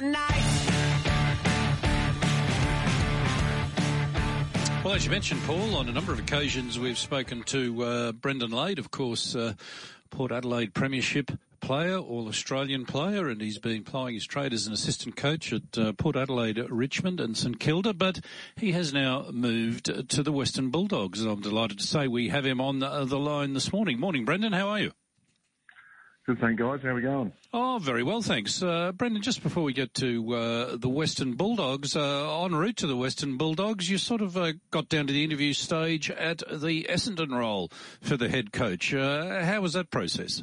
the night. Well, as you mentioned, Paul, on a number of occasions we've spoken to uh, Brendan Lade, of course, uh, Port Adelaide Premiership player, all Australian player, and he's been plying his trade as an assistant coach at uh, Port Adelaide, Richmond, and St Kilda. But he has now moved to the Western Bulldogs, and I'm delighted to say we have him on the, the line this morning. Morning, Brendan. How are you? Good thing, guys. How are we going? Oh, very well, thanks. Uh, Brendan, just before we get to uh, the Western Bulldogs, uh, en route to the Western Bulldogs, you sort of uh, got down to the interview stage at the Essendon role for the head coach. Uh, how was that process?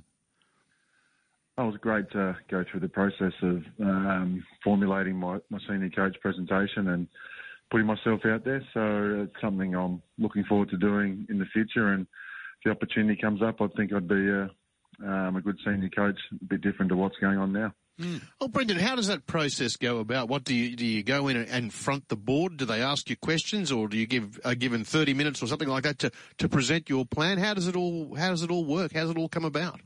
Oh, it was great to go through the process of um, formulating my, my senior coach presentation and putting myself out there. So it's something I'm looking forward to doing in the future. And if the opportunity comes up, I think I'd be a um, a good senior coach, a bit different to what's going on now. Mm. Well, Brendan, how does that process go about? What do you do? You go in and front the board? Do they ask you questions, or do you give are given thirty minutes or something like that to, to present your plan? How does it all How does it all work? How does it all come about?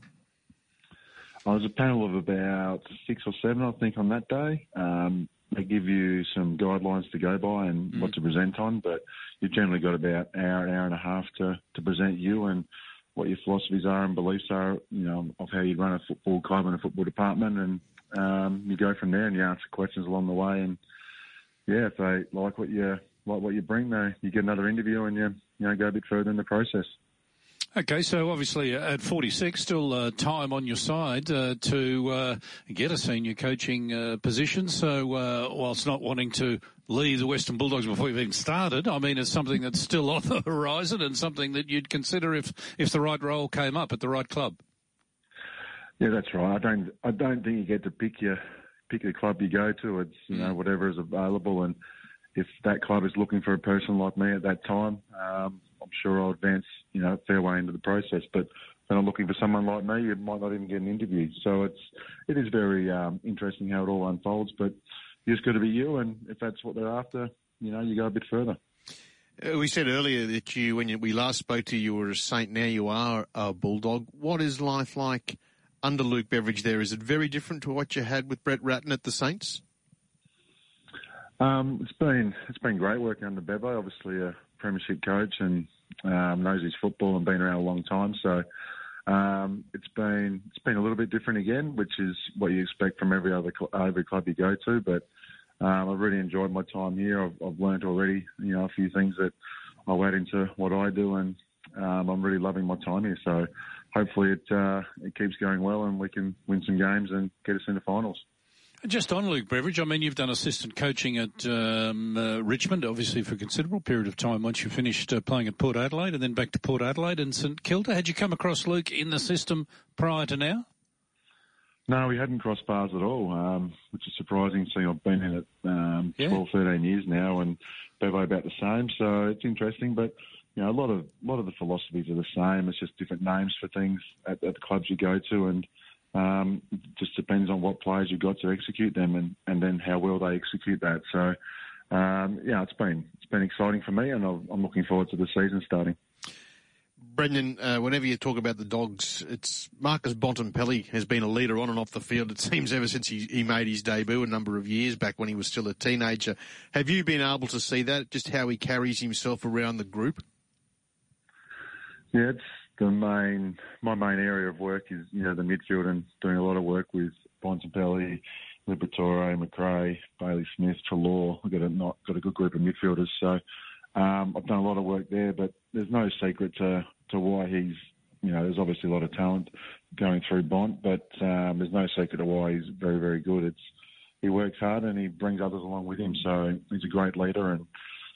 I was a panel of about six or seven, I think, on that day. Um, they give you some guidelines to go by and mm. what to present on, but you've generally got about an hour, an hour and a half to, to present you and what your philosophies are and beliefs are, you know, of how you run a football club and a football department, and um, you go from there and you answer questions along the way. And yeah, if they like what you like what you bring, they you get another interview and you you know go a bit further in the process. Okay, so obviously uh, at 46, still uh, time on your side uh, to uh, get a senior coaching uh, position. So, uh, whilst not wanting to leave the Western Bulldogs before you've even started, I mean, it's something that's still on the horizon and something that you'd consider if if the right role came up at the right club. Yeah, that's right. I don't I don't think you get to pick your pick the club you go to. It's you know mm. whatever is available, and if that club is looking for a person like me at that time. Um, I'm sure I'll advance, you know, a fair way into the process. But when I'm looking for someone like me, you might not even get an interview. So it's it is very um, interesting how it all unfolds. But you just got to be you, and if that's what they're after, you know, you go a bit further. Uh, we said earlier that you, when we last spoke to you, you were a Saint. Now you are a Bulldog. What is life like under Luke Beveridge? There is it very different to what you had with Brett Ratten at the Saints? Um, it's been it's been great working under Bevo. Obviously, a premiership coach and um, knows his football and been around a long time. So um, it's been it's been a little bit different again, which is what you expect from every other cl- every club you go to. But um, I've really enjoyed my time here. I've, I've learned already, you know, a few things that I'll add into what I do, and um, I'm really loving my time here. So hopefully it uh, it keeps going well, and we can win some games and get us into finals. Just on Luke Beveridge, I mean, you've done assistant coaching at um, uh, Richmond, obviously for a considerable period of time once you finished uh, playing at Port Adelaide and then back to Port Adelaide and St Kilda. Had you come across Luke in the system prior to now? No, we hadn't crossed paths at all, um, which is surprising. Seeing I've been in it um, yeah. 12, 13 years now, and Bevo about the same. So it's interesting, but you know, a lot of a lot of the philosophies are the same. It's just different names for things at, at the clubs you go to, and um, just depends on what players you've got to execute them, and, and then how well they execute that. So, um, yeah, it's been it's been exciting for me, and I'm looking forward to the season starting. Brendan, uh, whenever you talk about the dogs, it's Marcus Bontempelli has been a leader on and off the field. It seems ever since he, he made his debut a number of years back when he was still a teenager. Have you been able to see that? Just how he carries himself around the group? Yeah, it's the main my main area of work is you know the midfield and doing a lot of work with Bontempelli, Liberatore, McRae, Bailey Smith, Treloar. We've got a not got a good group of midfielders, so um, I've done a lot of work there. But there's no secret to to why he's you know there's obviously a lot of talent going through Bont, but um, there's no secret to why he's very very good. It's he works hard and he brings others along with him, so he's a great leader and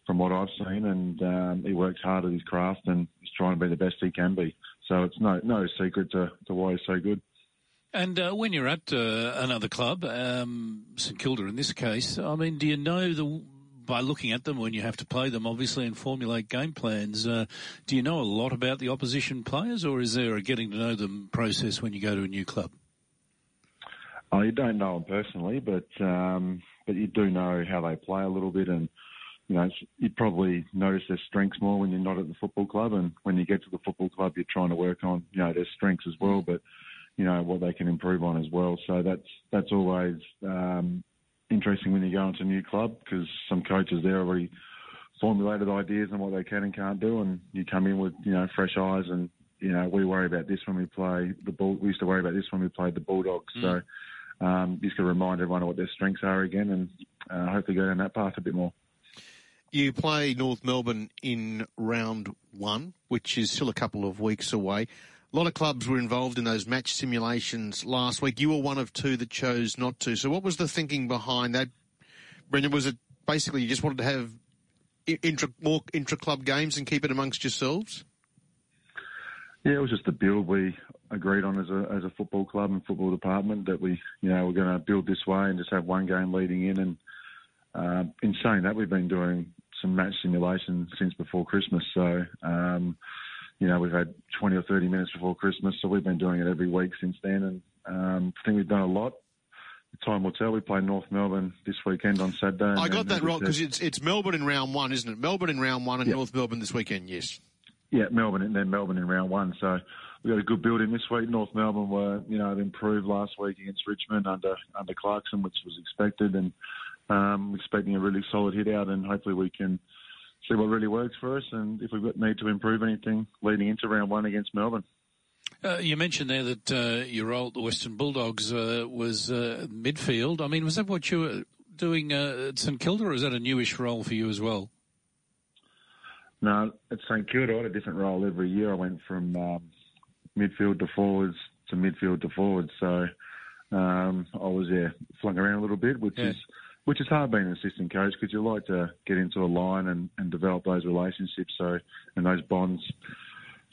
from what I've seen, and um, he works hard at his craft and trying to be the best he can be. So it's no no secret to, to why he's so good. And uh, when you're at uh, another club, um, St Kilda in this case, I mean, do you know the by looking at them when you have to play them, obviously, and formulate game plans? Uh, do you know a lot about the opposition players, or is there a getting to know them process when you go to a new club? Oh, you don't know them personally, but um, but you do know how they play a little bit and you know, you probably notice their strengths more when you're not at the football club, and when you get to the football club, you're trying to work on, you know, their strengths as well, but you know what they can improve on as well. So that's that's always um, interesting when you go into a new club because some coaches there already formulated ideas on what they can and can't do, and you come in with you know fresh eyes and you know we worry about this when we play the bull. We used to worry about this when we played the Bulldogs. Mm. So um, just to remind everyone of what their strengths are again, and uh, hopefully go down that path a bit more. You play North Melbourne in round one, which is still a couple of weeks away. A lot of clubs were involved in those match simulations last week. You were one of two that chose not to. So, what was the thinking behind that, Brendan? Was it basically you just wanted to have intra, more intra club games and keep it amongst yourselves? Yeah, it was just a build we agreed on as a as a football club and football department that we you know we're going to build this way and just have one game leading in. And uh, in saying that, we've been doing some match simulation since before Christmas. So. Um, you know, we've had 20 or 30 minutes before Christmas, so we've been doing it every week since then, and um, I think we've done a lot time will tell. We play North Melbourne this weekend on Saturday. I got that wrong because it's it's Melbourne in round one, isn't it? Melbourne in round one and yep. North Melbourne this weekend. Yes. Yeah, Melbourne and then Melbourne in round one. So we got a good building this week. North Melbourne were you know improved last week against Richmond under under Clarkson, which was expected, and um, expecting a really solid hit out, and hopefully we can see what really works for us, and if we need to improve anything leading into round one against Melbourne. Uh, you mentioned there that uh, your role at the Western Bulldogs uh, was uh, midfield. I mean, was that what you were doing uh, at St Kilda, or is that a newish role for you as well? No, at St Kilda, I had a different role every year. I went from um, midfield to forwards to midfield to forwards. So um, I was yeah flung around a little bit, which yeah. is which is hard being an assistant coach because you like to get into a line and, and develop those relationships so and those bonds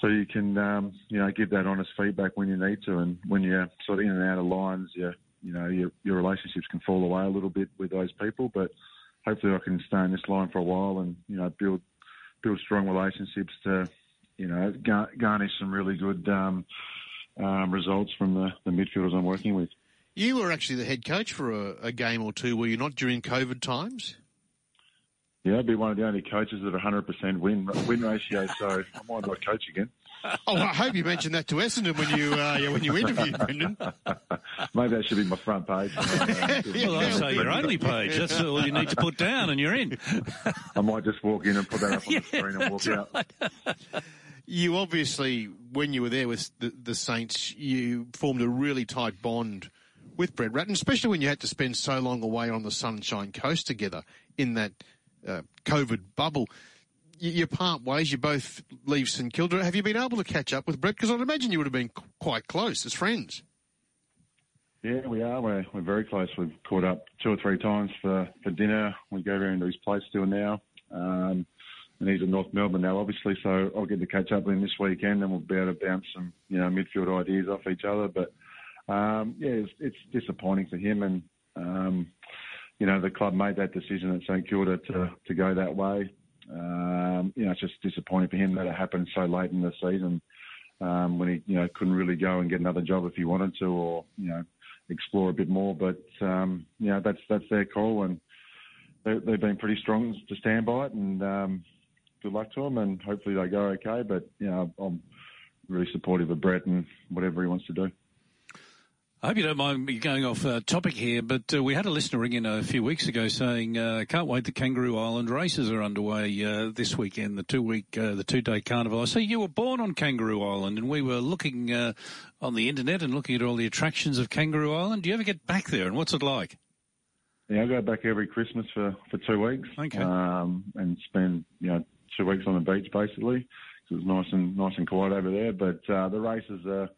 so you can um, you know give that honest feedback when you need to, and when you're sort of in and out of lines, you you know your your relationships can fall away a little bit with those people. But hopefully, I can stay in this line for a while and you know build build strong relationships to you know gar- garnish some really good um, um, results from the, the midfielders I'm working with. You were actually the head coach for a, a game or two, were you not during COVID times? Yeah, I'd be one of the only coaches at 100% win win ratio, so I might not coach again. Oh, I hope you mentioned that to Essendon when you uh, when you interviewed Brendan. Maybe that should be my front page. well, I'd say your only page. That's all you need to put down, and you're in. I might just walk in and put that up on yeah, the screen and walk right. out. You obviously, when you were there with the, the Saints, you formed a really tight bond with Brett Ratten, especially when you had to spend so long away on the Sunshine Coast together in that uh, COVID bubble. You, you, part ways. You both leave St Kilda. Have you been able to catch up with Brett? Because I'd imagine you would have been quite close as friends. Yeah, we are. We're, we're very close. We've caught up two or three times for, for dinner. We go around to his place still now. Um, and he's in North Melbourne now, obviously, so I'll get to catch up with him this weekend and we'll be able to bounce some, you know, midfield ideas off each other. But, um, yeah, it's, it's disappointing for him and, um, you know, the club made that decision at St Kilda to, to go that way. Um, you know, it's just disappointing for him that it happened so late in the season um, when he, you know, couldn't really go and get another job if he wanted to, or you know, explore a bit more. But um, you know, that's that's their call, and they, have been pretty strong to stand by it. And um, good luck to them, and hopefully they go okay. But you know, I'm really supportive of Brett and whatever he wants to do. I hope you don't mind me going off uh, topic here, but uh, we had a listener ring in a few weeks ago saying, uh, "Can't wait! The Kangaroo Island races are underway uh, this weekend. The two week, uh, the two day carnival." I see you were born on Kangaroo Island, and we were looking uh, on the internet and looking at all the attractions of Kangaroo Island. Do you ever get back there, and what's it like? Yeah, I go back every Christmas for for two weeks, okay, um, and spend you know two weeks on the beach basically. because it's nice and nice and quiet over there. But the races are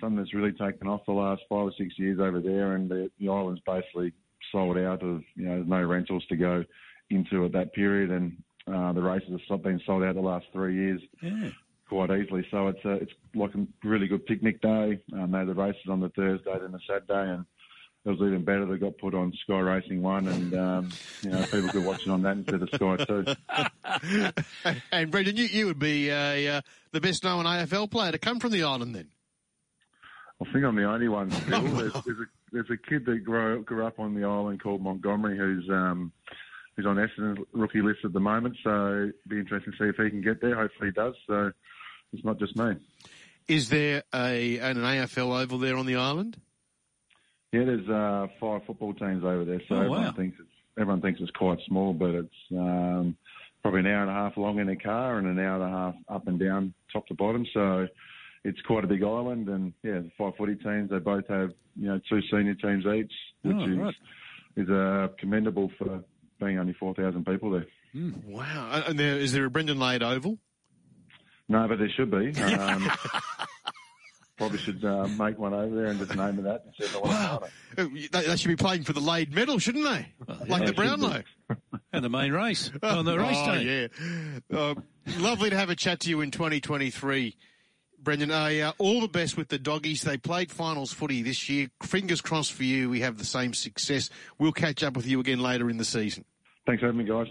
something that's really taken off the last five or six years over there, and the, the island's basically sold out of you know there's no rentals to go into at that period, and uh, the races have been sold out the last three years. Yeah. Quite easily, so it's a, it's like a really good picnic day. Um, they had the races on the Thursday, then the Saturday, and it was even better. They got put on Sky Racing One, and um, you know people could watch it on that instead of Sky Two. and Brendan, you, you would be uh, uh, the best known AFL player to come from the island, then. I think I'm the only one still. there's, there's, a, there's a kid that grew, grew up on the island called Montgomery who's um, who's on Essendon's rookie list at the moment. So it'd be interesting to see if he can get there. Hopefully he does. So it's not just me. Is there a an AFL oval there on the island? Yeah, there's uh, five football teams over there, so Oh, everyone wow. thinks it's everyone thinks it's quite small, but it's um, probably an hour and a half long in a car and an hour and a half up and down, top to bottom. So it's quite a big island, and yeah, the five footy teams they both have you know two senior teams each, which Oh, is right. is uh, commendable for being only four thousand people there. Wow. Uh, And there, is there a Brendan Lade Oval? No, but there should be. Um, probably should uh, make one over there and just name it that Wow. Uh, They, they should be playing for the Lade medal, shouldn't they? like yeah, the it should Brownlow. And the main race on the race oh, day. yeah. Uh, lovely to have a chat to you in 2023. Brendan, uh, all the best with the doggies. They played finals footy this year. Fingers crossed for you. We have the same success. We'll catch up with you again later in the season. Thanks for having me, guys.